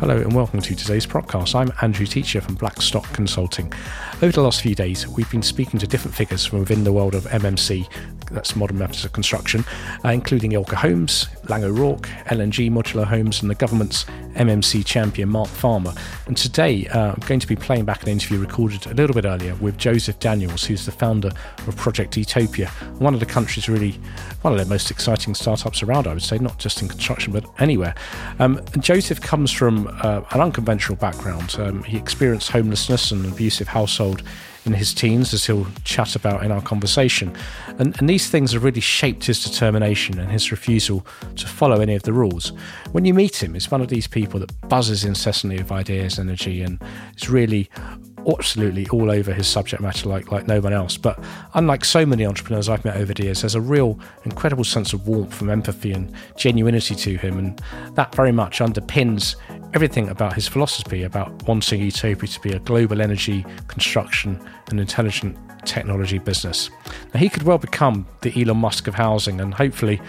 Hello and welcome to today's podcast. I'm Andrew Teacher from Blackstock Consulting. Over the last few days, we've been speaking to different figures from within the world of MMC, that's modern methods of construction, uh, including Ilke Homes, Laing O'Rourke, L&G Modular Homes, and the government's MMC champion Mark Farmer. And today, uh, I'm going to be playing back an interview recorded a little bit earlier with Joseph Daniels, who's the founder of Project Etopia, one of the country's really one of the most exciting startups around, I would say, not just in construction but anywhere. Um, Joseph comes from uh, an unconventional background. Um, he experienced homelessness and an abusive household in his teens, as he'll chat about in our conversation. And, and, these things have really shaped his determination and his refusal to follow any of the rules. When you meet him, he's one of these people that buzzes incessantly with ideas, energy, and is really absolutely all over his subject matter like like no one else. But unlike so many entrepreneurs I've met over the years, there's a real incredible sense of warmth and empathy and genuinity to him, and that very much underpins everything about his philosophy about wanting Etopia to be a global energy construction and intelligent technology business. Now, he could well become the Elon Musk of housing, and hopefully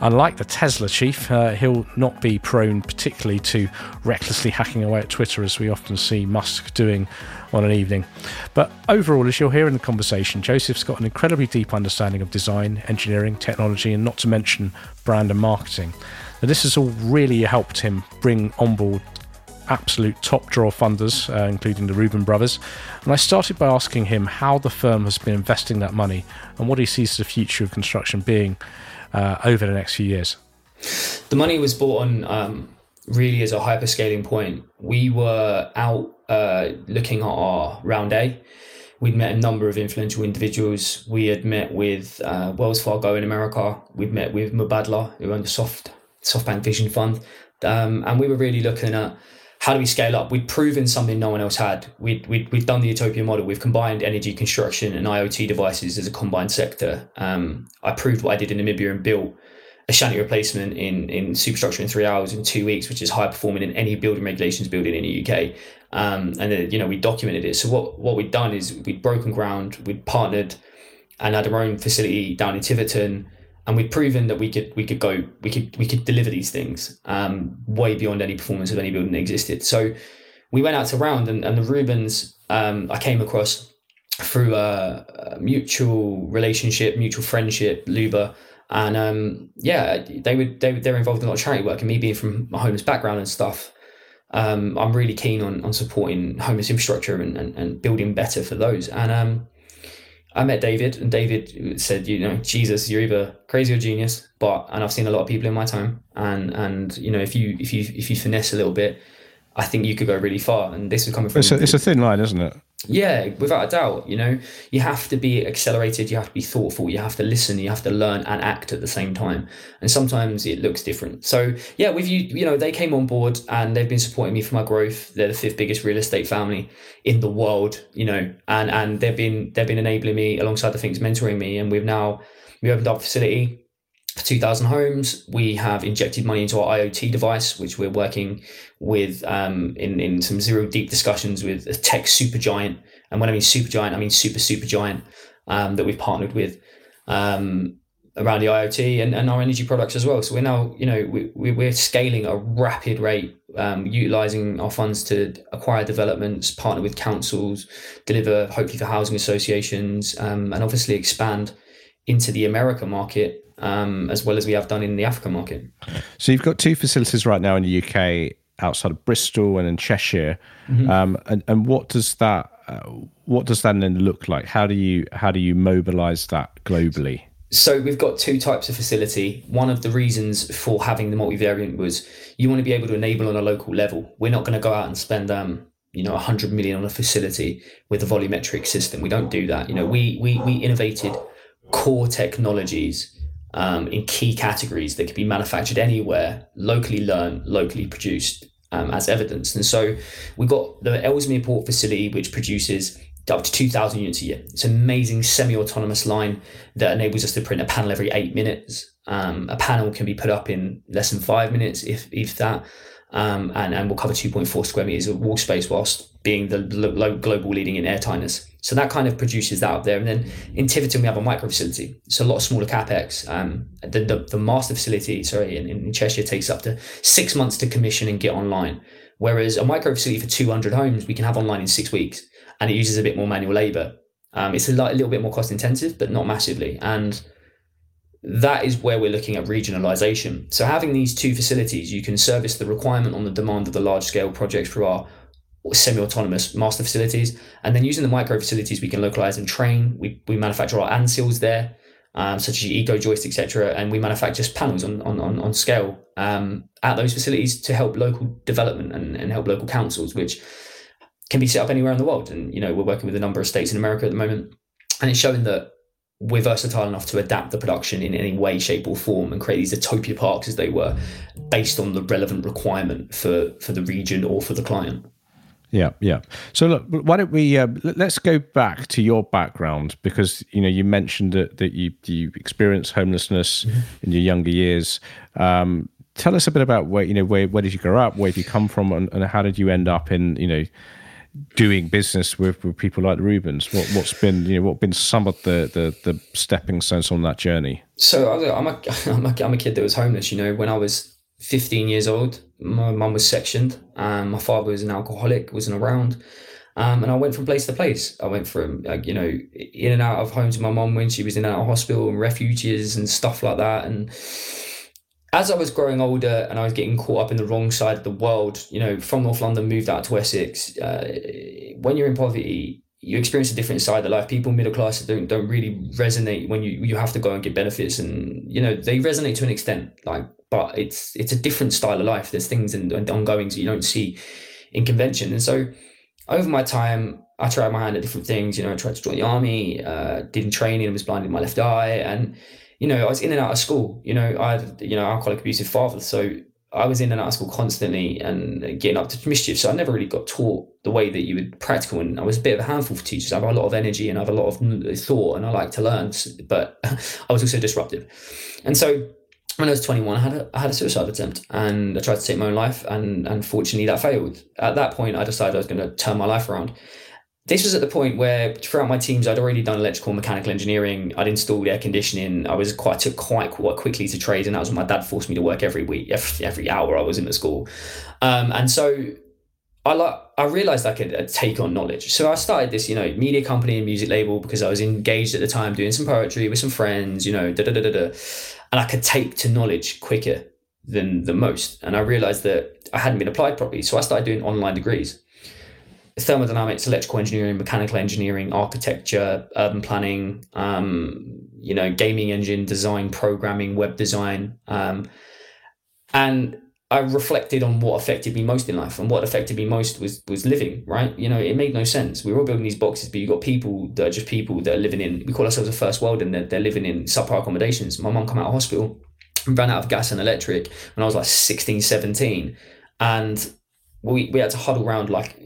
Unlike the Tesla chief, uh, he'll not be prone particularly to recklessly hacking away at Twitter as we often see Musk doing on an evening. But overall, as you'll hear in the conversation, Joseph's got an incredibly deep understanding of design, engineering, technology, and not to mention brand and marketing. Now, this has all really helped him bring on board absolute top draw funders, uh, including the Reuben brothers. And I started by asking him how the firm has been investing that money and what he sees the future of construction being uh, over the next few years? The money was bought on um, really as a hyperscaling point. We were out uh, looking at our round A. We'd met a number of influential individuals. We had met with uh, Wells Fargo in America. We'd met with Mubadala, who owned the Soft SoftBank Vision Fund, um, and we were really looking at how do we scale up? We'd proven something no one else had. We'd, we'd, we've done the Etopia model. We've combined energy construction and IoT devices as a combined sector. Um, I proved what I did in Namibia and built a shanty replacement in, in superstructure in three hours in two weeks, which is high performing in any building regulations building in the UK. Um, and then, you know, we documented it. So what, what we'd done is we'd broken ground, we'd partnered and had our own facility down in Tiverton and we'd proven that we could we could go we could we could deliver these things um, way beyond any performance of any building that existed. So we went out to round and, and the Reubens um, I came across through a, a, mutual relationship, mutual friendship, Luba. And um, yeah, they would they they're involved in a lot of charity work, and me being from a homeless background and stuff, um, I'm really keen on on supporting homeless infrastructure and, and, and building better for those. And um, I met David, and David said, you know, Jesus, you're either crazy or genius. But and I've seen a lot of people in my time, and and you know, if you if you if you finesse a little bit, I think you could go really far. And this is coming from it's a, it's a thin line, isn't it? Yeah, without a doubt. You know, you have to be accelerated, you have to be thoughtful, you have to listen, you have to learn and act at the same time. And sometimes it looks different. So yeah, with you, you know, they came on board and they've been supporting me for my growth. They're the fifth biggest real estate family in the world, you know, and and they've been they've been enabling me alongside the things mentoring me. And we've now we opened up a facility for 2000 homes we have injected money into our iot device which we're working with um, in, in some zero deep discussions with a tech super giant and when i mean super giant i mean super super giant um, that we've partnered with um, around the iot and, and our energy products as well. So we're now you know we, we're scaling at a rapid rate um, utilizing our funds to acquire developments partner with councils deliver hopefully for housing associations um, and obviously expand into the america market um, as well as we have done in the African market. So you've got two facilities right now in the UK, outside of Bristol and in Cheshire. Mm-hmm. Um, and, and what does that uh, what does that then look like? How do you how do you mobilize that globally? So we've got two types of facility. One of the reasons for having the multivariant was you want to be able to enable on a local level. We're not going to go out and spend um, you know 100 million on a facility with a volumetric system. We don't do that. You know, we we we innovated core technologies um, in key categories that could be manufactured anywhere, locally learned, locally produced um, as evidence. And so we've got the Ellesmere Port facility, which produces up to 2,000 units a year. It's an amazing semi autonomous line that enables us to print a panel every eight minutes. Um, a panel can be put up in less than five minutes, if, if that. Um, and, and we'll cover 2.4 square meters of wall space whilst being the lo- global leading in air tightness. So that kind of produces that up there. And then in Tiverton, we have a micro facility. So a lot smaller capex. Um, the, the, the, master facility, sorry, in, in Cheshire takes up to six months to commission and get online. Whereas a micro facility for 200 homes, we can have online in six weeks and it uses a bit more manual labor. Um, it's a, a little bit more cost intensive, but not massively. And that is where we're looking at regionalization. So having these two facilities, you can service the requirement on the demand of the large scale projects through our semi-autonomous master facilities, and then using the micro facilities, we can localize and train. We, we manufacture our ANSILs there, um, such as eco joist, etc., and we manufacture panels on on, on, on scale um, at those facilities to help local development and, and help local councils, which can be set up anywhere in the world. And you know, we're working with a number of states in America at the moment, and it's showing that we're versatile enough to adapt the production in any way, shape, or form and create these etopia parks as they were, based on the relevant requirement for for the region or for the client. Yeah, yeah. So look, why don't we uh, let's go back to your background because you know you mentioned that that you you experienced homelessness mm-hmm. in your younger years. Um, tell us a bit about where you know where where did you grow up, where did you come from, and, and how did you end up in you know doing business with, with people like Reubens? What, what's been you know what been some of the, the, the stepping stones on that journey? So I'm a, I'm a I'm a kid that was homeless. You know, when I was 15 years old, my mum was sectioned, and my father was an alcoholic, wasn't around. Um, and I went from place to place. I went from, like, you know, in and out of homes my mum when she was in and out of hospital and refuges and stuff like that. And as I was growing older and I was getting caught up in the wrong side of the world, you know, from North London, moved out to Essex. Uh, when you're in poverty, you experience a different side of life. People middle class don't don't really resonate when you you have to go and get benefits, and you know they resonate to an extent, like, but it's it's a different style of life. There's things and, and ongoings you don't see in convention, and so over my time, I tried my hand at different things. You know, I tried to join the army, uh, did training, was blind in my left eye, and you know, I was in and out of school. You know, I had, you know, alcoholic abusive father. So I was in and out of school constantly and getting up to mischief. So I never really got taught the way that you would practical. And I was a bit of a handful for teachers. I have a lot of energy and I have a lot of thought and I like to learn, but I was also disruptive. And so when I was 21, I had a, I had a suicide attempt and I tried to take my own life. And unfortunately, that failed. At that point, I decided I was going to turn my life around this was at the point where throughout my teams I'd already done electrical and mechanical engineering. I'd installed air conditioning. I was quite took quite quite quickly to trade, and that was when my dad forced me to work every week, every, every hour I was in the school. Um, and so I like I realized I could uh, take on knowledge. So I started this, you know, media company and music label because I was engaged at the time doing some poetry with some friends, you know, da da da da da, and I could take to knowledge quicker than the most. And I realized that I hadn't been applied properly, so I started doing online degrees thermodynamics, electrical engineering, mechanical engineering, architecture, urban planning, um, you know, gaming engine design, programming, web design. Um, and I reflected on what affected me most in life, and what affected me most was was living. Right, you know, it made no sense. We were all building these boxes, but you got people that are just people that are living in. We call ourselves a first world, and they're, they're living in subpar accommodations. My mom come out of hospital, ran out of gas and electric when I was like 16, 17. and we we had to huddle around like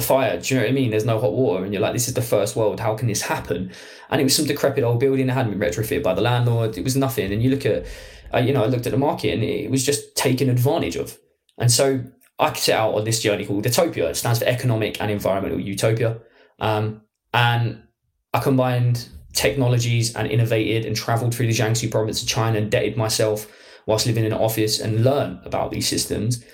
fire. Do you know what I mean? There's no hot water, and you're like, this is the first world. How can this happen? And it was some decrepit old building that hadn't been retrofitted by the landlord. It was nothing. And you look at, uh, you know, I looked at the market, and it was just taken advantage of. And so I set out on this journey called Etopia. It stands for Economic and Environmental Utopia. Um, and I combined technologies and innovated and traveled through the Jiangsu province of China and dated myself whilst living in an office and learn about these systems.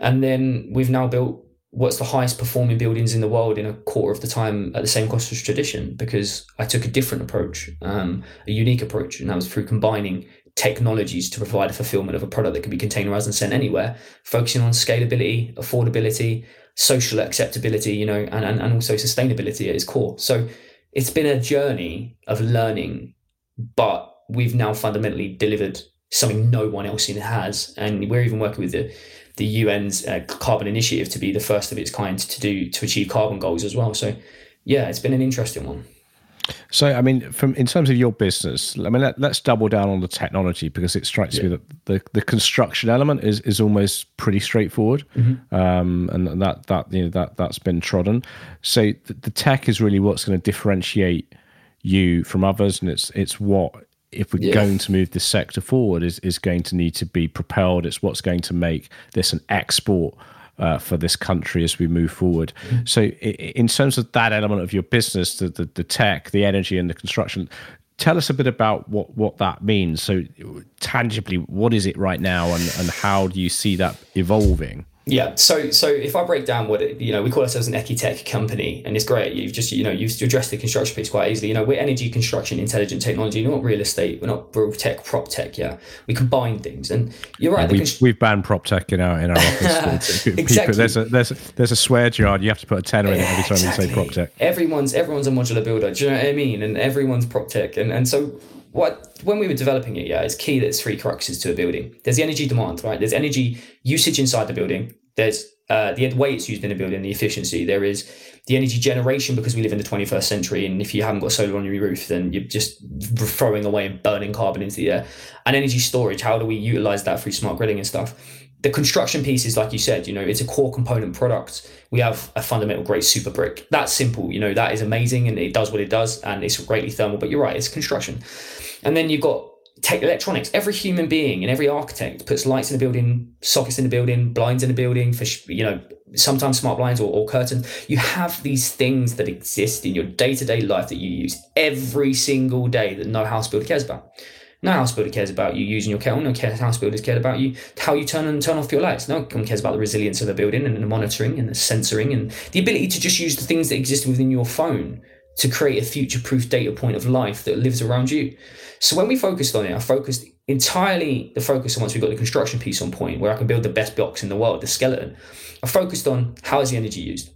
And then we've now built what's the highest performing buildings in the world in a quarter of the time at the same cost as tradition because I took a different approach, um, a unique approach, and that was through combining technologies to provide a fulfillment of a product that can be containerized and sent anywhere, focusing on scalability, affordability, social acceptability, you know, and, and, and also sustainability at its core. So it's been a journey of learning, but we've now fundamentally delivered something no one else in has. And we're even working with the the UN's uh, carbon initiative to be the first of its kind to do to achieve carbon goals as well. So, yeah, it's been an interesting one. So, I mean, from in terms of your business, I mean, let, us double down on the technology because it strikes yeah. me that the, the construction element is, is almost pretty straightforward, mm-hmm. um, and that that you know that that's been trodden. So, the, the tech is really what's going to differentiate you from others, and it's it's what if we're yeah. going to move this sector forward, is is going to need to be propelled. It's what's going to make this an export. Uh, for this country as we move forward. Mm-hmm. So, in terms of that element of your business, the, the, the tech, the energy, and the construction, tell us a bit about what what that means. So, tangibly, what is it right now, and and how do you see that evolving? Yeah. So so if I break down what it, you know, we call ourselves an Ecitech company, and it's great. You've just you know you've addressed the construction piece quite easily. You know, we're energy, construction, intelligent technology. We're not real estate. We're not real tech, prop tech. Yeah, we combine things. And you're right. Yeah, we've, we've banned prop tech in our in our office. exactly. People, there's a there's a, there's a swear jar. You have to put a tenner in every time exactly. you say prop tech. Everyone's everyone's a modular builder. Do you know what I mean? And everyone's prop tech. And and so what when we were developing it, yeah, it's key that there's three cruxes to a building. There's the energy demand, right? There's energy usage inside the building. There's uh, the way it's used in a building, the efficiency. There is the energy generation because we live in the 21st century, and if you haven't got solar on your roof, then you're just throwing away and burning carbon into the air. And energy storage, how do we utilize that through smart gridding and stuff? The construction piece is like you said, you know, it's a core component product. We have a fundamental great super brick. That's simple, you know, that is amazing and it does what it does and it's greatly thermal. But you're right, it's construction. And then you've got tech electronics. Every human being and every architect puts lights in the building, sockets in the building, blinds in the building for you know sometimes smart blinds or, or curtains. You have these things that exist in your day to day life that you use every single day that no house builder cares about. No house builder cares about you using your kettle. No house builders care about you how you turn on and turn off your lights. No one cares about the resilience of the building and the monitoring and the sensoring and the ability to just use the things that exist within your phone to create a future proof data point of life that lives around you. So when we focused on it, I focused entirely the focus on once we got the construction piece on point where I can build the best blocks in the world, the skeleton. I focused on how is the energy used.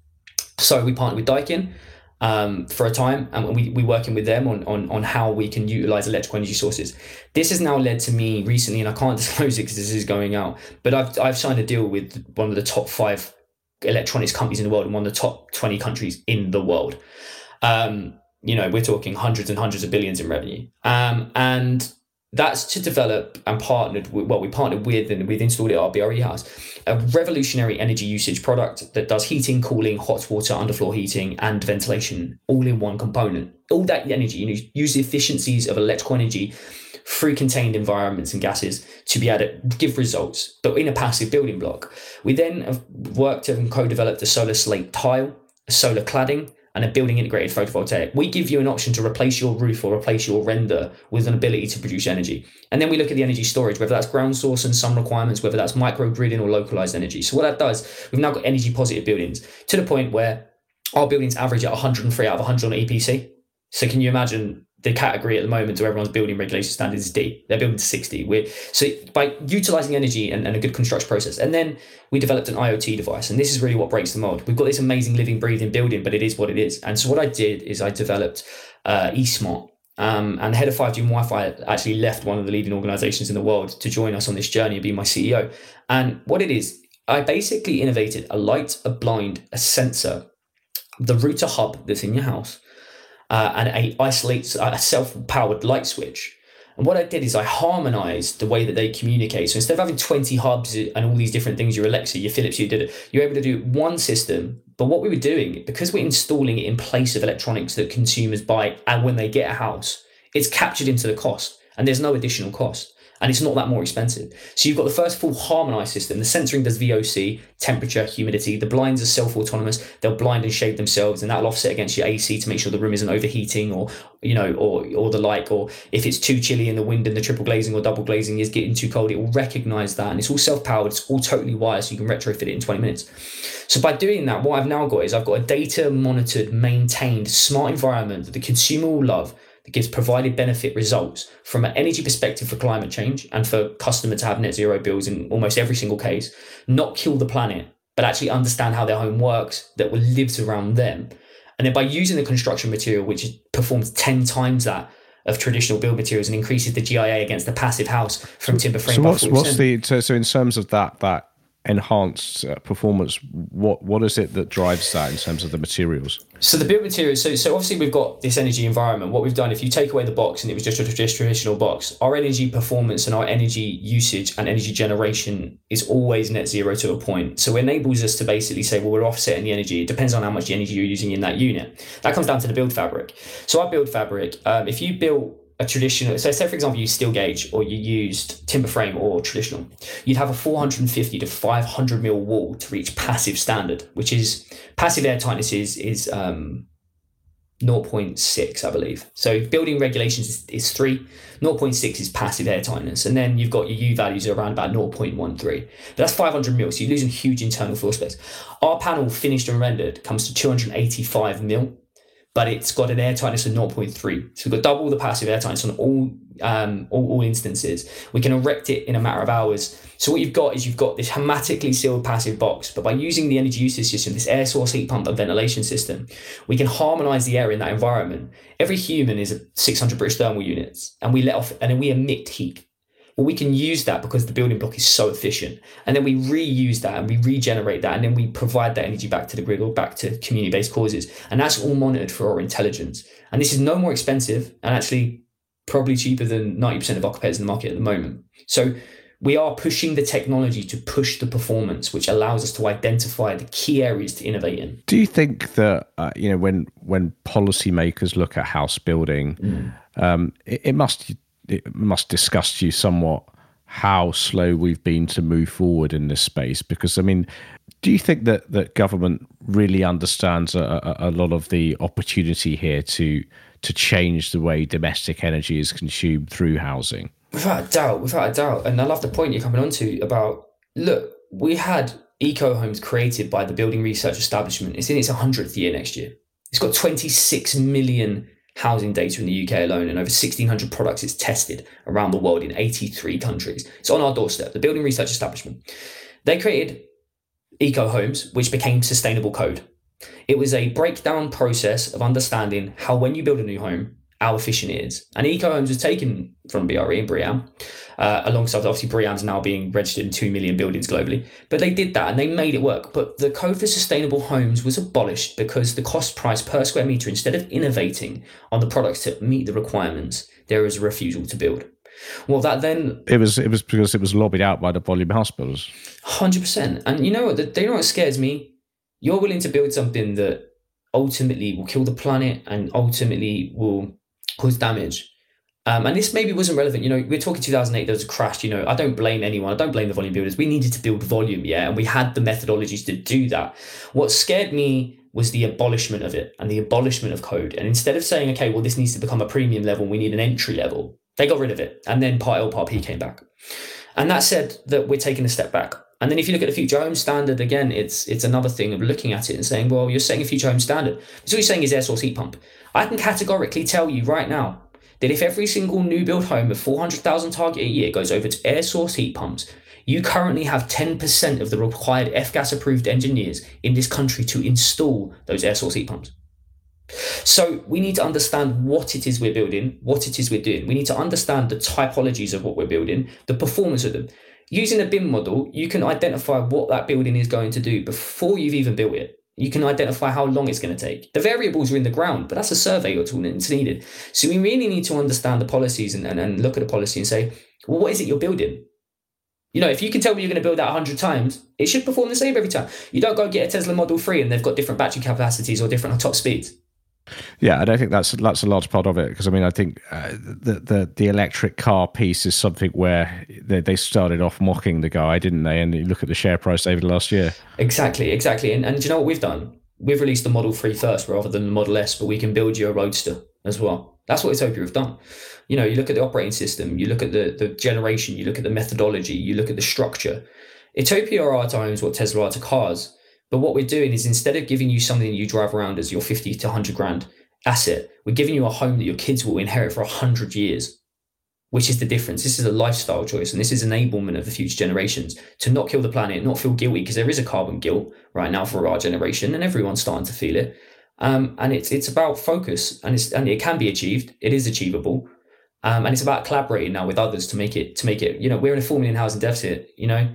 So we partnered with Daikin um, for a time, and we we working with them on, on on how we can utilize electrical energy sources. This has now led to me recently, and I can't disclose it because this is going out, but I've I've signed a deal with one of the top five electronics companies in the world and one of the top twenty countries in the world. Um, you know, we're talking hundreds and hundreds of billions in revenue. Um, and that's to develop and partnered with, well, we partnered with and we've installed it at our BRE house, a revolutionary energy usage product that does heating, cooling, hot water, underfloor heating, and ventilation all in one component. All that energy, you know, use the efficiencies of electrical energy through contained environments and gases to be able to give results, but in a passive building block. We then have worked and co-developed a solar slate tile, a solar cladding, and a building integrated photovoltaic. We give you an option to replace your roof or replace your render with an ability to produce energy. And then we look at the energy storage, whether that's ground source and some requirements, whether that's micro gridding or localized energy. So what that does, we've now got energy positive buildings to the point where our buildings average at 103 out of 100 on EPC. So can you imagine the category at the moment where everyone's building regulation standards is D. They're building to 60. We're, so by utilizing energy and, and, a good construction process, and then we developed an IoT device, and this is really what breaks the mold. We've got this amazing living, breathing building, but it is what it is. And so what I did is I developed uh, eSmart. Um, and the head of 5G and Wi-Fi actually left one of the leading organizations in the world to join us on this journey and be my CEO. And what it is, I basically innovated a light, a blind, a sensor, the router hub that's in your house, uh, and a isolates a self-powered light switch. And what I did is I harmonized the way that they communicate. So instead of having 20 hubs and all these different things, your Alexa, your Philips, you did it, you're able to do one system. But what we were doing, because we're installing it in place of electronics that consumers buy and when they get a house, it's captured into the cost and there's no additional cost and it's not that more expensive. So you've got the first full harmonized system. The sensoring does VOC, temperature, humidity. The blinds are self-autonomous. They'll blind and shade themselves, and that'll offset against your AC to make sure the room isn't overheating or you know or or the like. Or if it's too chilly in the wind and the triple glazing or double glazing is getting too cold, it will recognize that, and it's all self-powered. It's all totally wired, so you can retrofit it in 20 minutes. So by doing that, what I've now got is I've got a data monitored, maintained, smart environment that the consumer will love that gives provided benefit results from an energy perspective for climate change and for customer to have net zero bills in almost every single case, not kill the planet, but actually understand how their home works that lives around them. And then by using the construction material, which performs 10 times that of traditional build materials and increases the GIA against the passive house from timber frame. So what's, what's the so, so in terms of that that enhanced uh, performance what what is it that drives that in terms of the materials? So the build materials so so obviously we've got this energy environment. What we've done if you take away the box and it was just a traditional box our energy performance and our energy usage and energy generation is always net zero to a point. So it enables us to basically say well we're offsetting the energy. It depends on how much energy you're using in that unit. That comes down to the build fabric. So our build fabric um, if you build a traditional, so say for example, you steel gauge or you used timber frame or traditional, you'd have a 450 to 500 mil wall to reach passive standard, which is passive air tightness is, is um, 0.6, I believe. So building regulations is, is 3, 0.6 is passive air tightness, and then you've got your U values around about 0.13. But that's 500 mil, so you're losing huge internal floor space. Our panel finished and rendered comes to 285 mil but it's got an air tightness of 0.3. So we've got double the passive air tightness on all, um, all, all instances. We can erect it in a matter of hours. So what you've got is you've got this hermetically sealed passive box, but by using the energy usage system, this air source heat pump and ventilation system, we can harmonize the air in that environment. Every human is 600 British thermal units, and we let off, and then we emit heat. Well, we can use that because the building block is so efficient. And then we reuse that and we regenerate that and then we provide that energy back to the grid or back to community based causes. And that's all monitored for our intelligence. And this is no more expensive and actually probably cheaper than 90% of competitors in the market at the moment. So we are pushing the technology to push the performance, which allows us to identify the key areas to innovate in. Do you think that uh, you know when when policymakers look at house building, mm. um, it, it, must it must disgust you somewhat how slow we've been to move forward in this space because i mean do you think that that government really understands a, a, lot of the opportunity here to to change the way domestic energy is consumed through housing? Without a doubt without a doubt. And i love the point you're coming on to about look we had eco homes created by the building research establishment. It's in its 100th year next year. It's got 26 million housing data in the UK alone and over 1,600 products it's tested around the world in 83 countries. It's on our doorstep, the Building Research Establishment. They created Eco Homes, which became Sustainable Code. It was a breakdown process of understanding how, when you build a new home, how efficient it is. And Eco Homes was taken from BRE and BREEAM, uh, alongside obviously BREEAM's now being registered in 2 million buildings globally. But they did that and they made it work. But the Code for Sustainable Homes was abolished because the cost price per square meter, instead of innovating on the products to meet the requirements, there was a refusal to build. Well, that then it was it was because it was lobbied out by the volume house builders. Hundred percent. And you know what? They know what scares me. You're willing to build something that ultimately will kill the planet and ultimately will cause damage. Um, and this maybe wasn't relevant. You know, we're talking 2008, there was a crash. You know, I don't blame anyone. I don't blame the volume builders. We needed to build volume, yeah, and we had the methodologies to do that. What scared me was the abolishment of it and the abolishment of code. And instead of saying, okay, well, this needs to become a premium level, we need an entry level, they got rid of it. And then Part L, Part P came back. And that said that we're taking a step back. And then if you look at the future home standard, again, it's it's another thing of looking at it and saying, well, you're setting a future home standard. So what you're saying is air source heat pump. I can categorically tell you right now that if every single new build home of 400,000 target a year goes over to air source heat pumps, you currently have 10% of the required F-gas approved engineers in this country to install those air source heat pumps. So we need to understand what it is we're building, what it is we're doing. We need to understand the typologies of what we're building, the performance of them. Using a BIM model, you can identify what that building is going to do before you've even built it. You can identify how long it's going to take. The variables are in the ground, but that's a survey or tool that's needed. So we really need to understand the policies and, and, and look at the policy and say, well, what is it you're building? You know, if you can tell me you're going to build that 100 times, it should perform the same every time. You don't go get a Tesla Model 3 and they've got different battery capacities or different top speeds. Yeah, and I think that's that's a large part of it because I mean I think uh, the the the electric car piece is something where they, they started off mocking the guy, didn't they? And you look at the share price over the last year. Exactly, exactly. And and you know what we've done? We've released the Model Three first rather than the Model S, but we can build you a Roadster as well. That's what Etopia have done. You know, you look at the operating system, you look at the the generation, you look at the methodology, you look at the structure. Etopia are at times what Tesla are to cars but what we're doing is instead of giving you something you drive around as your 50 to 100 grand asset, we're giving you a home that your kids will inherit for 100 years, which is the difference. This is a lifestyle choice and this is enablement of the future generations to not kill the planet, not feel guilty because there is a carbon guilt right now for our generation and everyone's starting to feel it. Um, and it's it's about focus and it's and it can be achieved. It is achievable. Um, and it's about collaborating now with others to make it to make it, you know, we're in a four million housing deficit, you know,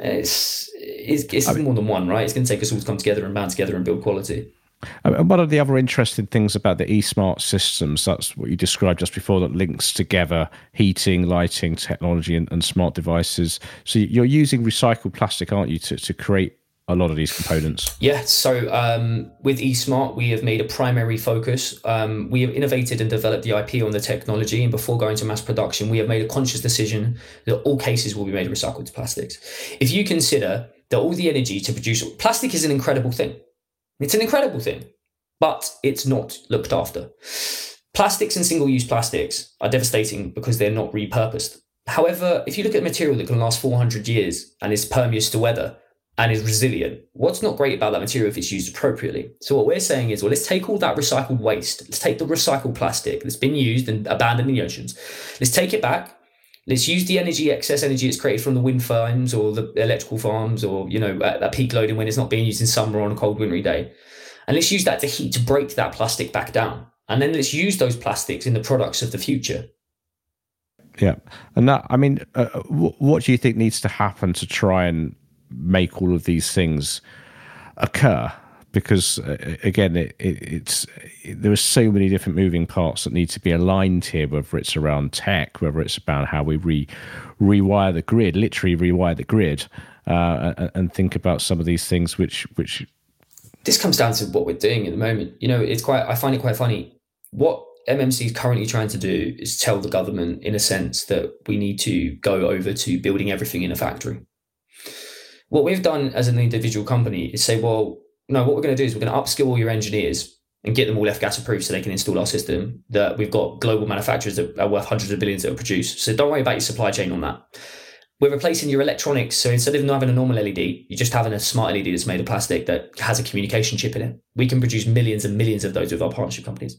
Uh, it's it's, it's I mean, more than one, right? It's going to take us all to come together and band together and build quality. And one of the other interesting things about the eSmart systems, that's what you described just before, that links together heating, lighting, technology, and, and smart devices. So you're using recycled plastic, aren't you, to, to create a lot of these components? Yeah, so um, with eSmart, we have made a primary focus. Um, we have innovated and developed the IP on the technology, and before going to mass production, we have made a conscious decision that all cases will be made of recycled plastics. If you consider that all the energy to produce plastic is an incredible thing, it's an incredible thing, but it's not looked after. Plastics and single use plastics are devastating because they're not repurposed. However, if you look at material that can last 400 years and is permeous to weather and is resilient, what's not great about that material if it's used appropriately? So, what we're saying is, well, let's take all that recycled waste, let's take the recycled plastic that's been used and abandoned in the oceans, let's take it back. Let's use the energy, excess energy it's created from the wind farms or the electrical farms or, you know, at, at peak loading when it's not being used in summer or on a cold wintry day. And let's use that to heat to break that plastic back down. And then let's use those plastics in the products of the future. Yeah, and that I mean, uh, what do you think needs to happen to try and make all of these things occur? Because uh, again, it, it, it's it, there are so many different moving parts that need to be aligned here. Whether it's around tech, whether it's about how we re, rewire the grid, literally rewire the grid, uh, and, and think about some of these things which which this comes down to what we're doing at the moment. You know, it's quite I find it quite funny. What MMC is currently trying to do is tell the government, in a sense, that we need to go over to building everything in a factory. What we've done as an individual company is say, well, no, what we're going to do is we're going to upskill all your engineers and get them all F gas approved so they can install our system. That we've got global manufacturers that are worth hundreds of billions that will produce. So don't worry about your supply chain on that we're replacing your electronics. So instead of having a normal LED, you're just having a smart LED that's made of plastic that has a communication chip in it. We can produce millions and millions of those with our partnership companies.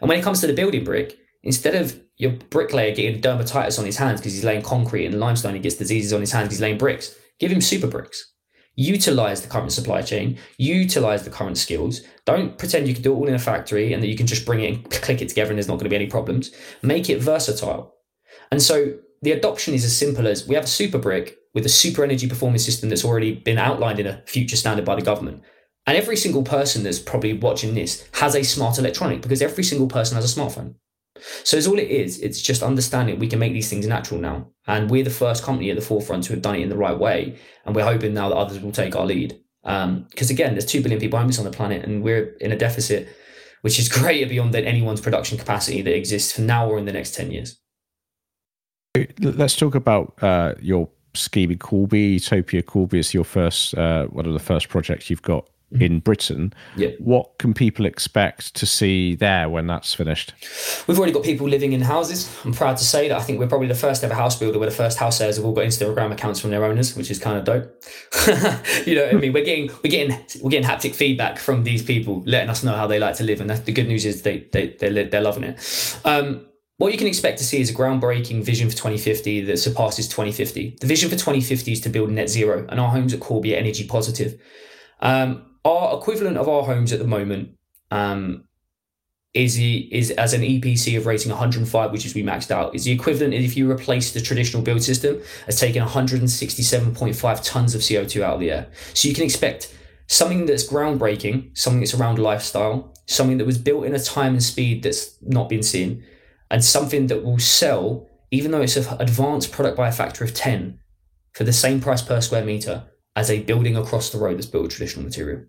And when it comes to the building brick, instead of your bricklayer getting dermatitis on his hands because he's laying concrete and limestone, he gets diseases on his hands, he's laying bricks. Give him super bricks. Utilize the current supply chain, utilize the current skills. Don't pretend you can do it all in a factory and that you can just bring it and click it together and there's not going to be any problems. Make it versatile. And so the adoption is as simple as we have a super brick with a super energy performance system that's already been outlined in a future standard by the government. And every single person that's probably watching this has a smart electronic because every single person has a smartphone. So it's all it is. It's just understanding we can make these things natural now. And we're the first company at the forefront to have done it in the right way. And we're hoping now that others will take our lead. Because um, again, there's 2 billion people on this on the planet and we're in a deficit, which is greater beyond anyone's production capacity that exists for now or in the next 10 years. Let's talk about uh, your scheme in Corby. Etopia Corby is your first, uh, one of the first projects you've got. In Britain. Yeah. What can people expect to see there when that's finished? We've already got people living in houses. I'm proud to say that I think we're probably the first ever house builder where the first house sales have all got Instagram accounts from their owners, which is kind of dope. you know, what I mean, we're getting we're getting we're getting haptic feedback from these people, letting us know how they like to live, and the good news is they they they're, they're loving it. Um, what you can expect to see is a groundbreaking vision for 2050 that surpasses 2050. The vision for 2050 is to build net zero, and our homes at Corby are energy positive. Um, our equivalent of our homes at the moment um, is is as an EPC of rating 105, which is we maxed out, is the equivalent if you replace the traditional build system as taking 167.5 tons of CO2 out of the air. So you can expect something that's groundbreaking, something that's around lifestyle, something that was built in a time and speed that's not been seen and something that will sell, even though it's an advanced product by a factor of 10, for the same price per square meter as a building across the road that's built with traditional material.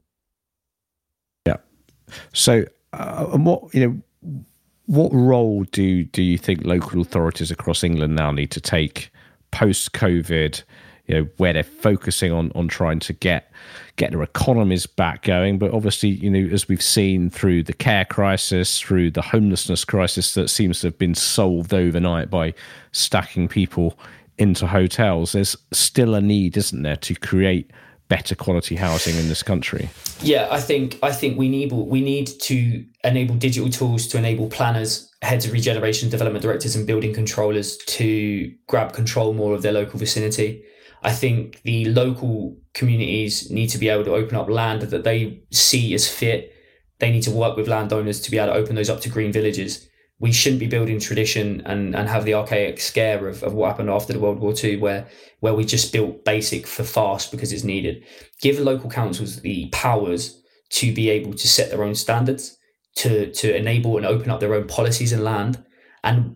So, uh, and what, you know, what role do do you think local authorities across England now need to take post COVID? You know, where they're focusing on on trying to get get their economies back going. But obviously, you know, as we've seen through the care crisis, through the homelessness crisis that seems to have been solved overnight by stacking people into hotels, there's still a need, isn't there, to create better quality housing in this country? Yeah, I think I think we need we need to enable digital tools to enable planners, heads of regeneration, development directors, and building controllers to grab control more of their local vicinity. I think the local communities need to be able to open up land that they see as fit. They need to work with landowners to be able to open those up to green villages. We shouldn't be building tradition and, and have the archaic scare of, of what happened after the World War II, where where we just built basic for fast because it's needed. Give local councils the powers to be able to set their own standards, to to enable and open up their own policies and land, and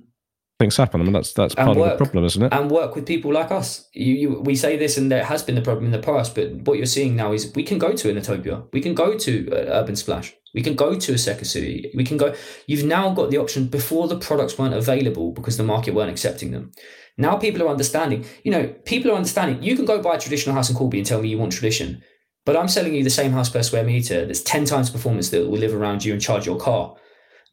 things happen. I mean, that's that's part work, of the problem, isn't it? And work with people like us. You, you, we say this, and there has been the problem in the past, but what you're seeing now is we can go to an Etopia, we can go to uh, Urban Splash, we can go to a Second City, we can go. You've now got the option before the products weren't available because the market weren't accepting them. Now people are understanding. You know, people are understanding. You can go buy a traditional house in Corby and tell me you want tradition, but I'm selling you the same house per square meter that's ten times performance that will live around you and charge your car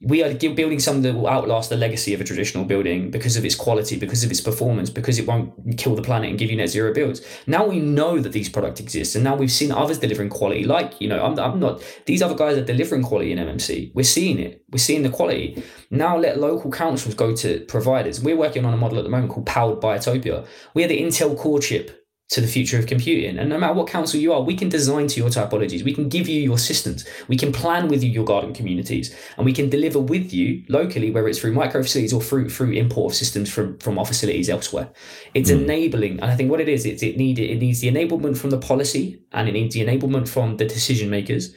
we are building something that will outlast the legacy of a traditional building because of its quality, because of its performance, because it won't kill the planet and give you net zero builds. Now we know that these products exist, and now we've seen others delivering quality. Like you know, I'm, I'm not these other guys are delivering quality in MMC. We're seeing it. We're seeing the quality. Now let local councils go to providers. We're working on a model at the moment called Powered by Etopia. We are the Intel core chip to the future of computing. And no matter what council you are, we can design to your typologies. We can give you your systems. We can plan with you your garden communities, and we can deliver with you locally, whether it's through micro facilities or through through import of systems from from our facilities elsewhere. It's mm. enabling, and I think what it is, it's it need it needs the enablement from the policy, and it needs the enablement from the decision makers.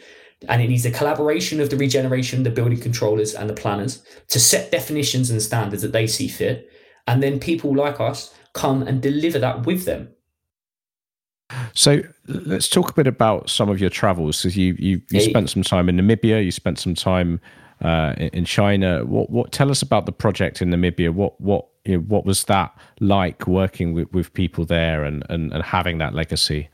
And it needs the collaboration of the regeneration, the building controllers, and the planners to set definitions and standards that they see fit. And then people like us come and deliver that with them so let's talk a bit about some of your travels. So you you, you spent some time in Namibia, you spent some time uh, in China. What what tell us about the project in Namibia? What what you know, what was that like working with, with people there and, and and having that legacy?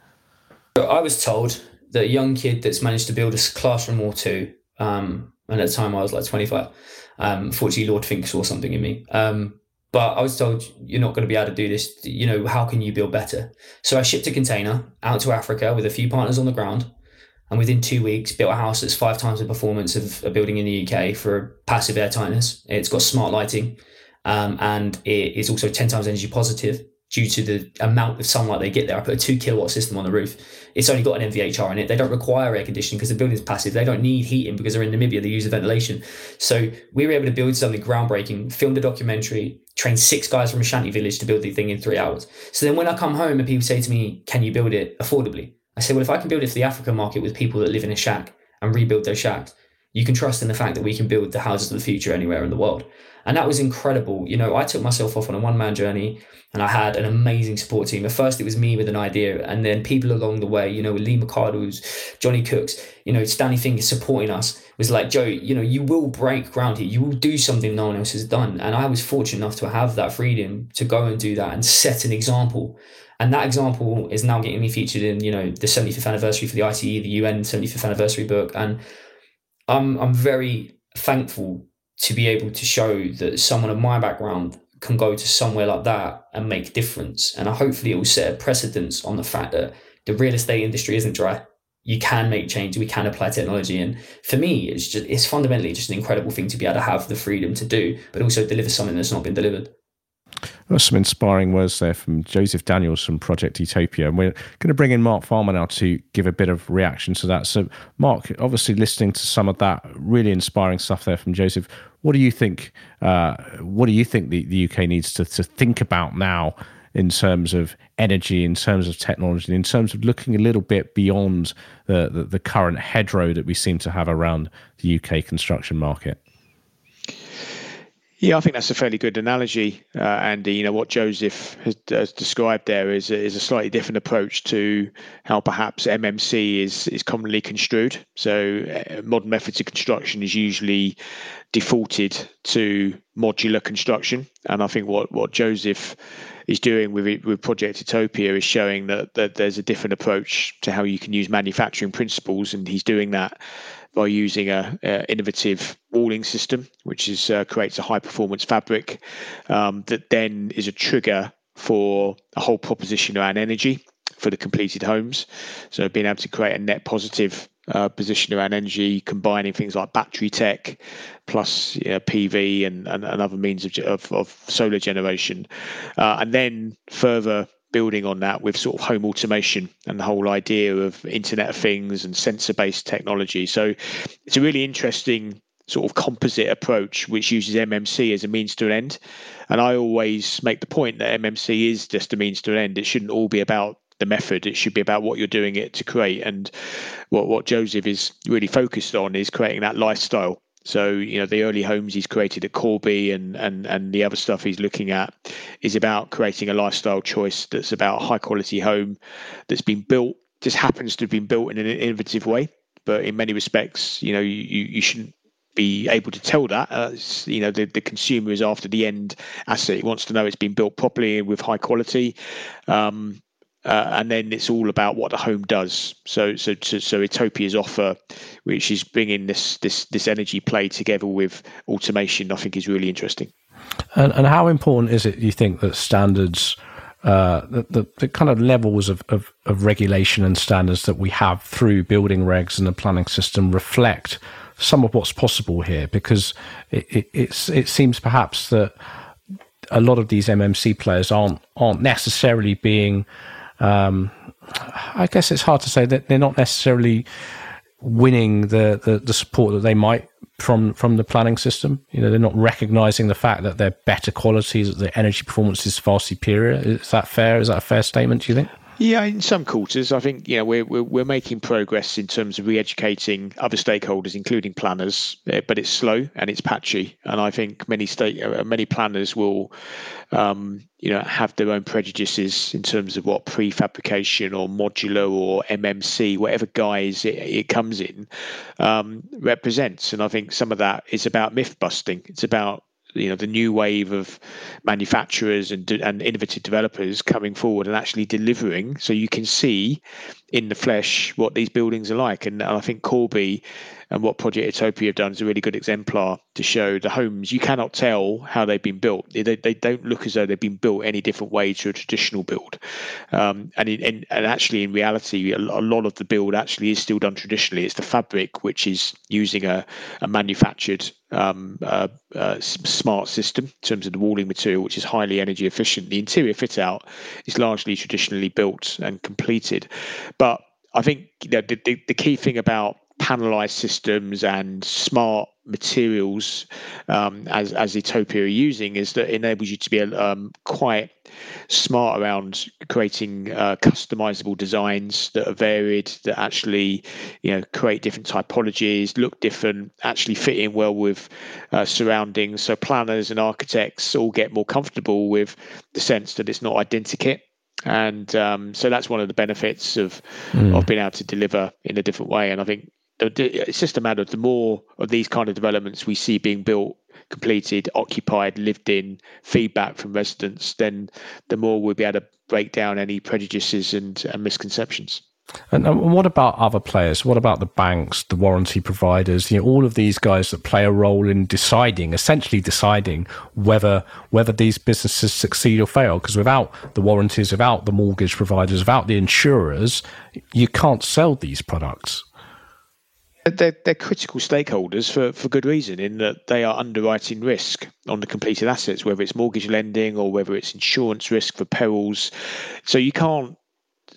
I was told that a young kid that's managed to build a classroom or two, um, and at the time I was like 25. Um, fortunately, Lord Fink saw something in me. Um, but I was told you're not going to be able to do this. You know, how can you build better? So I shipped a container out to Africa with a few partners on the ground. And within two weeks, built a house that's five times the performance of a building in the UK for passive air tightness. It's got smart lighting, um, and it is also 10 times energy positive due to the amount of sunlight they get there. I put a two kilowatt system on the roof. It's only got an MVHR in it. They don't require air conditioning because the building's passive. They don't need heating because they're in Namibia. They use the ventilation. So we were able to build something groundbreaking, filmed a documentary, trained six guys from a shanty village to build the thing in three hours. So then when I come home and people say to me, can you build it affordably? I say, well, if I can build it for the African market with people that live in a shack and rebuild those shacks, you can trust in the fact that we can build the houses of the future anywhere in the world. And that was incredible. You know, I took myself off on a one man journey and I had an amazing support team. At first, it was me with an idea, and then people along the way, you know, Lee McCardle's, Johnny Cooks, you know, Stanley Fink's supporting us was like, Joe, you know, you will break ground here. You will do something no one else has done. And I was fortunate enough to have that freedom to go and do that and set an example. And that example is now getting me featured in, you know, the 75th anniversary for the ITE, the UN 75th anniversary book. And I'm I'm very thankful to be able to show that someone of my background can go to somewhere like that and make a difference. And hopefully it will set a precedence on the fact that the real estate industry isn't dry. You can make change. We can apply technology. And for me, it's just it's fundamentally just an incredible thing to be able to have the freedom to do, but also deliver something that's not been delivered. There's some inspiring words there from Joseph Daniels from Project Etopia. And we're going to bring in Mark Farmer now to give a bit of reaction to that. So, Mark, obviously listening to some of that really inspiring stuff there from Joseph, what do you think? Uh, what do you think the, the UK needs to, to think about now in terms of energy, in terms of technology, in terms of looking a little bit beyond the, the, the current hedgerow that we seem to have around the UK construction market? Yeah, I think that's a fairly good analogy, uh, Andy. You know what Joseph has, has described there is is a slightly different approach to how perhaps MMC is is commonly construed. So, uh, modern methods of construction is usually defaulted to modular construction, and I think what what Joseph is doing with with Project Etopia is showing that that there's a different approach to how you can use manufacturing principles, and he's doing that by using a, innovative walling system, which is uh, creates a high performance fabric um, that then is a trigger for a whole proposition around energy for the completed homes. So being able to create a net positive uh, position around energy, combining things like battery tech plus you know, PV and, and, and, other means of, of, of solar generation, uh, and then further building on that with sort of home automation and the whole idea of Internet of Things and sensor based technology. So it's a really interesting sort of composite approach which uses MMC as a means to an end. And I always make the point that MMC is just a means to an end. It shouldn't all be about the method. It should be about what you're doing it to create. And what, what Joseph is really focused on is creating that lifestyle So you know the early homes he's created at Corby and and and the other stuff he's looking at is about creating a lifestyle choice that's about a high quality home that's been built just happens to have been built in an innovative way. But in many respects, you know, you, you shouldn't be able to tell that. Uh, you know, the, the consumer is after the end asset. He wants to know it's been built properly with high quality. Um, uh, and then it's all about what the home does. So, so, so, so Etopia's offer, which is bringing this this this energy play together with automation, I think is really interesting. And, and how important is it? You think that standards, uh, the, the, the kind of levels of, of, of regulation and standards that we have through building regs and the planning system reflect some of what's possible here? Because it, it, it seems perhaps that a lot of these MMC players aren't aren't necessarily being um, I guess it's hard to say that they're not necessarily winning the, the, the support that they might from from the planning system. You know, they're not recognizing the fact that they're better qualities, that the energy performance is far superior. Is that fair? Is that a fair statement? Do you think? Yeah, in some quarters, I think you know we're we're, we're making progress in terms of re-educating other stakeholders, including planners, eh, but it's slow and it's patchy. And I think many state uh, many planners will, um, you know, have their own prejudices in terms of what prefabrication or modular or MMC, whatever guise it, it comes in, um, represents. And I think some of that is about myth busting. It's about you know the new wave of manufacturers and and innovative developers coming forward and actually delivering so you can see in the flesh what these buildings are like and, and I think Corby and what Project Etopia have done is a really good exemplar to show the homes. You cannot tell how they've been built. They, they don't look as though they've been built any different way to a traditional build. Um, and, in, in, and actually, in reality, a, lot of the build actually is still done traditionally. It's the fabric which is using a, a manufactured um, uh, uh, smart system in terms of the walling material, which is highly energy efficient. The interior fit out is largely traditionally built and completed. But I think you know, the, the, the key thing about panelized systems and smart materials um, as as Etopia are using is that enables you to be um, quite smart around creating uh, customizable designs that are varied that actually you know create different typologies look different actually fit in well with uh, surroundings. So planners and architects all get more comfortable with the sense that it's not identikit. And um, so that's one of the benefits of mm. of being able to deliver in a different way. And i think it's just a matter of the more of these kind of developments we see being built, completed, occupied, lived in, feedback from residents, then the more we'll be able to break down any prejudices and, and misconceptions. And, and, what about other players? What about the banks, the warranty providers? You know, all of these guys that play a role in deciding, essentially deciding whether whether these businesses succeed or fail. Because without the warranties, without the mortgage providers, without the insurers, you can't sell these products they're, they're critical stakeholders for, for good reason in that they are underwriting risk on the completed assets, whether it's mortgage lending or whether it's insurance risk for perils. So you can't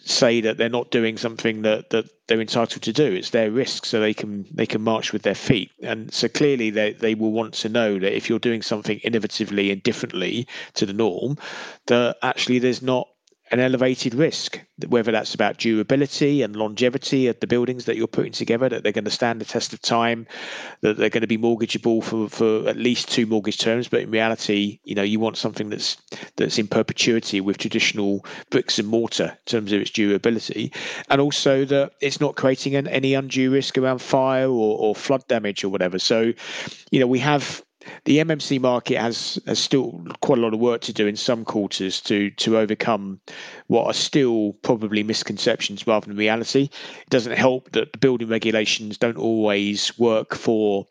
say that they're not doing something that, that they're entitled to do. It's their risk, so they can they can march with their feet. And so clearly they, they will want to know that if you're doing something innovatively and differently to the norm, that actually there's not an elevated risk, whether that's about durability and longevity of the buildings that you're putting together, that they're going to stand the test of time, that they're going to be mortgageable for, for at least two mortgage terms. But in reality, you know, you want something that's that's in perpetuity with traditional bricks and mortar in terms of its durability, and also that it's not creating an, any undue risk around fire or, or flood damage or whatever. So, you know, we have the MMC market has, has still quite a lot of work to do in some quarters to to overcome what are still probably misconceptions rather than reality. It doesn't help that the building regulations don't always work for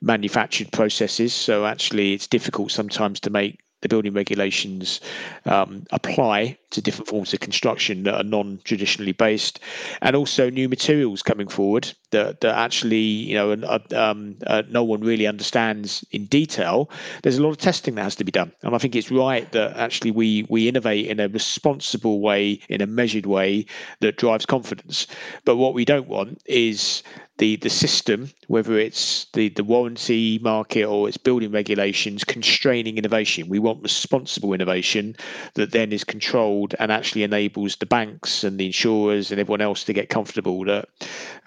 manufactured processes, so actually it's difficult sometimes to make the building regulations um, apply to different forms of construction that are non-traditionally based, and also new materials coming forward that, that actually you know uh, um, uh, no one really understands in detail. There's a lot of testing that has to be done, and I think it's right that actually we we innovate in a responsible way, in a measured way that drives confidence. But what we don't want is the the system, whether it's the the warranty market or it's building regulations, constraining innovation. We want responsible innovation that then is controlled and actually enables the banks and the insurers and everyone else to get comfortable that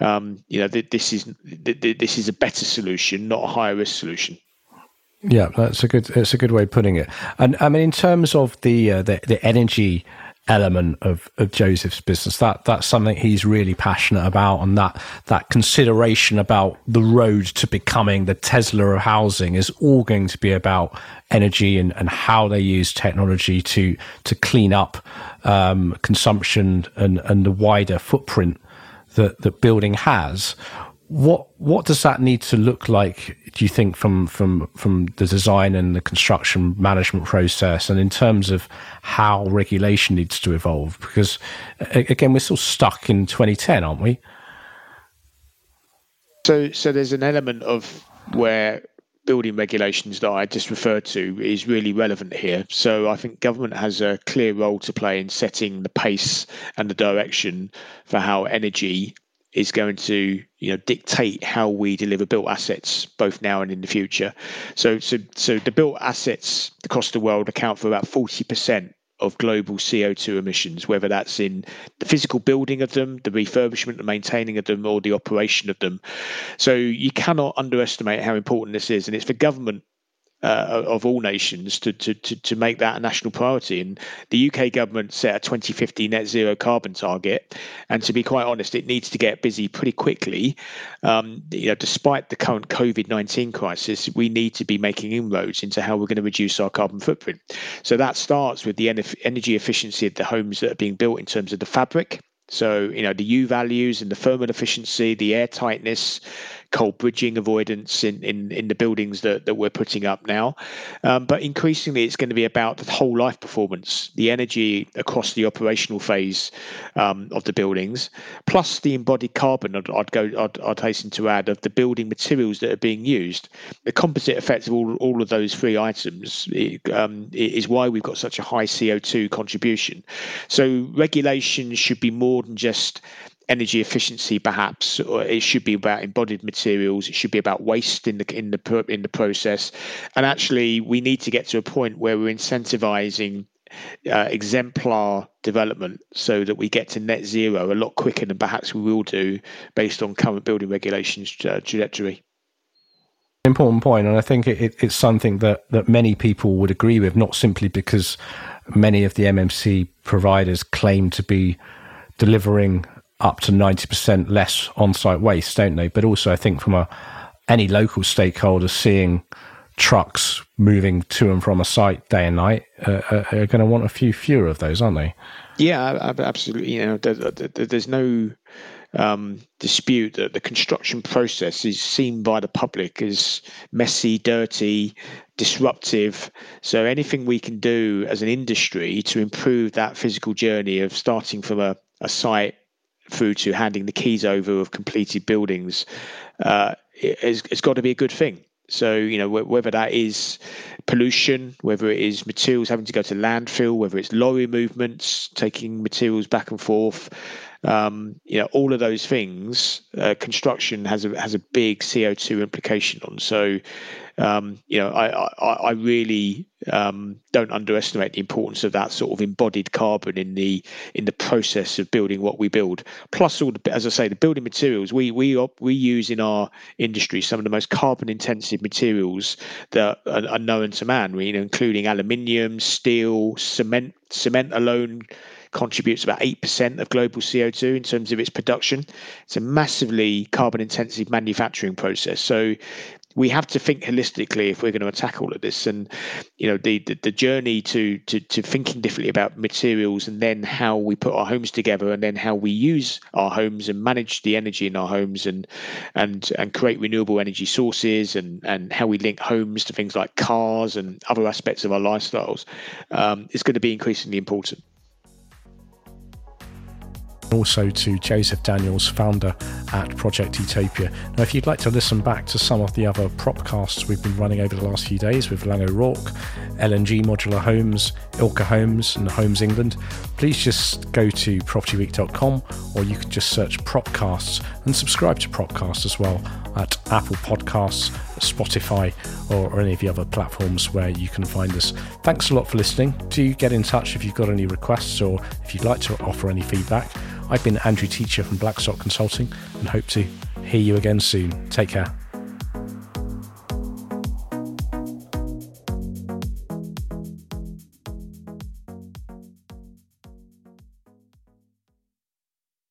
um, you know th- this is th- this is a better solution, not a higher risk solution. Yeah, that's a good. That's a good way of putting it. And I mean, in terms of the uh, the, the energy element of, of Joseph's business. That that's something he's really passionate about, and that that consideration about the road to becoming the Tesla of housing is all going to be about energy and, and how they use technology to to clean up um, consumption and and the wider footprint that that building has what what does that need to look like do you think from from from the design and the construction management process and in terms of how regulation needs to evolve because again we're still stuck in 2010 aren't we so so there's an element of where building regulations that I just referred to is really relevant here. So I think government has a clear role to play in setting the pace and the direction for how energy is going to you know dictate how we deliver built assets both now and in the future. So so so the built assets across the world account for about forty percent of global CO2 emissions, whether that's in the physical building of them, the refurbishment, and maintaining of them, or the operation of them. So you cannot underestimate how important this is. And it's for government uh, of all nations to, to, to, to make that a national priority. And the UK government set a 2050 net zero carbon target. And to be quite honest, it needs to get busy pretty quickly. Um, you know, despite the current COVID 19 crisis, we need to be making inroads into how we're going to reduce our carbon footprint. So that starts with the energy efficiency of the homes that are being built in terms of the fabric. So, you know, the U values and the thermal efficiency, the air tightness, cold bridging avoidance in, in, in the buildings that, that we're putting up now. Um, but increasingly, it's going to be about the whole life performance, the energy across the operational phase um, of the buildings, plus the embodied carbon. I'd, I'd go. I'd, I'd, hasten to add of the building materials that are being used. The composite effect of all, all of those three items um, is why we've got such a high CO2 contribution. So regulations should be more than just energy efficiency perhaps or it should be about embodied materials it should be about waste in the in the in the process. And actually we need to get to a point where we're incentivizing uh, exemplar development so that we get to net zero a lot quicker than perhaps we will do based on current building regulations uh, trajectory. Important point and i think it, it's something that that many people would agree with not simply because many of the mmc providers claim to be delivering up to 90% less on-site waste, don't they? But also, I think from a any local stakeholder seeing trucks moving to and from a site day and night uh, uh are going to want a few fewer of those, aren't they? Yeah, absolutely. You know, there's no um, dispute that the construction process is seen by the public as messy, dirty, disruptive. So anything we can do as an industry to improve that physical journey of starting from a, a site through to handing the keys over of completed buildings uh, has, has got to be a good thing. So, you know, whether that is pollution, whether it is materials having to go to landfill, whether it's lorry movements, taking materials back and forth, um, you know, all of those things, uh, construction has a has a big CO two implication on. So, um, you know, I I, I really um, don't underestimate the importance of that sort of embodied carbon in the in the process of building what we build. Plus, all the, as I say, the building materials we we we use in our industry some of the most carbon intensive materials that are, are known to man. You know, including aluminium, steel, cement. Cement alone contributes about 8% of global CO2 in terms of its production. It's a massively carbon intensive manufacturing process. So we have to think holistically if we're going to attack all of this and you know the, the, the journey to, to to thinking differently about materials and then how we put our homes together and then how we use our homes and manage the energy in our homes and and and create renewable energy sources and and how we link homes to things like cars and other aspects of our lifestyles um, is going to be increasingly important also to Joseph Daniels, founder at Project Etopia. Now, if you'd like to listen back to some of the other propcasts we've been running over the last few days with Laing O'Rourke, L&G Modular Homes, Ilke Homes, and Homes England, please just go to propertyweek.com or you can just search Propcasts and subscribe to Propcasts as well at Apple Podcasts, Spotify, or, or, any of the other platforms where you can find us. Thanks a lot for listening. Do get in touch if you've got any requests or if you'd like to offer any feedback. I've been Andrew Teacher from Blackstock Consulting and hope to hear you again soon. Take care.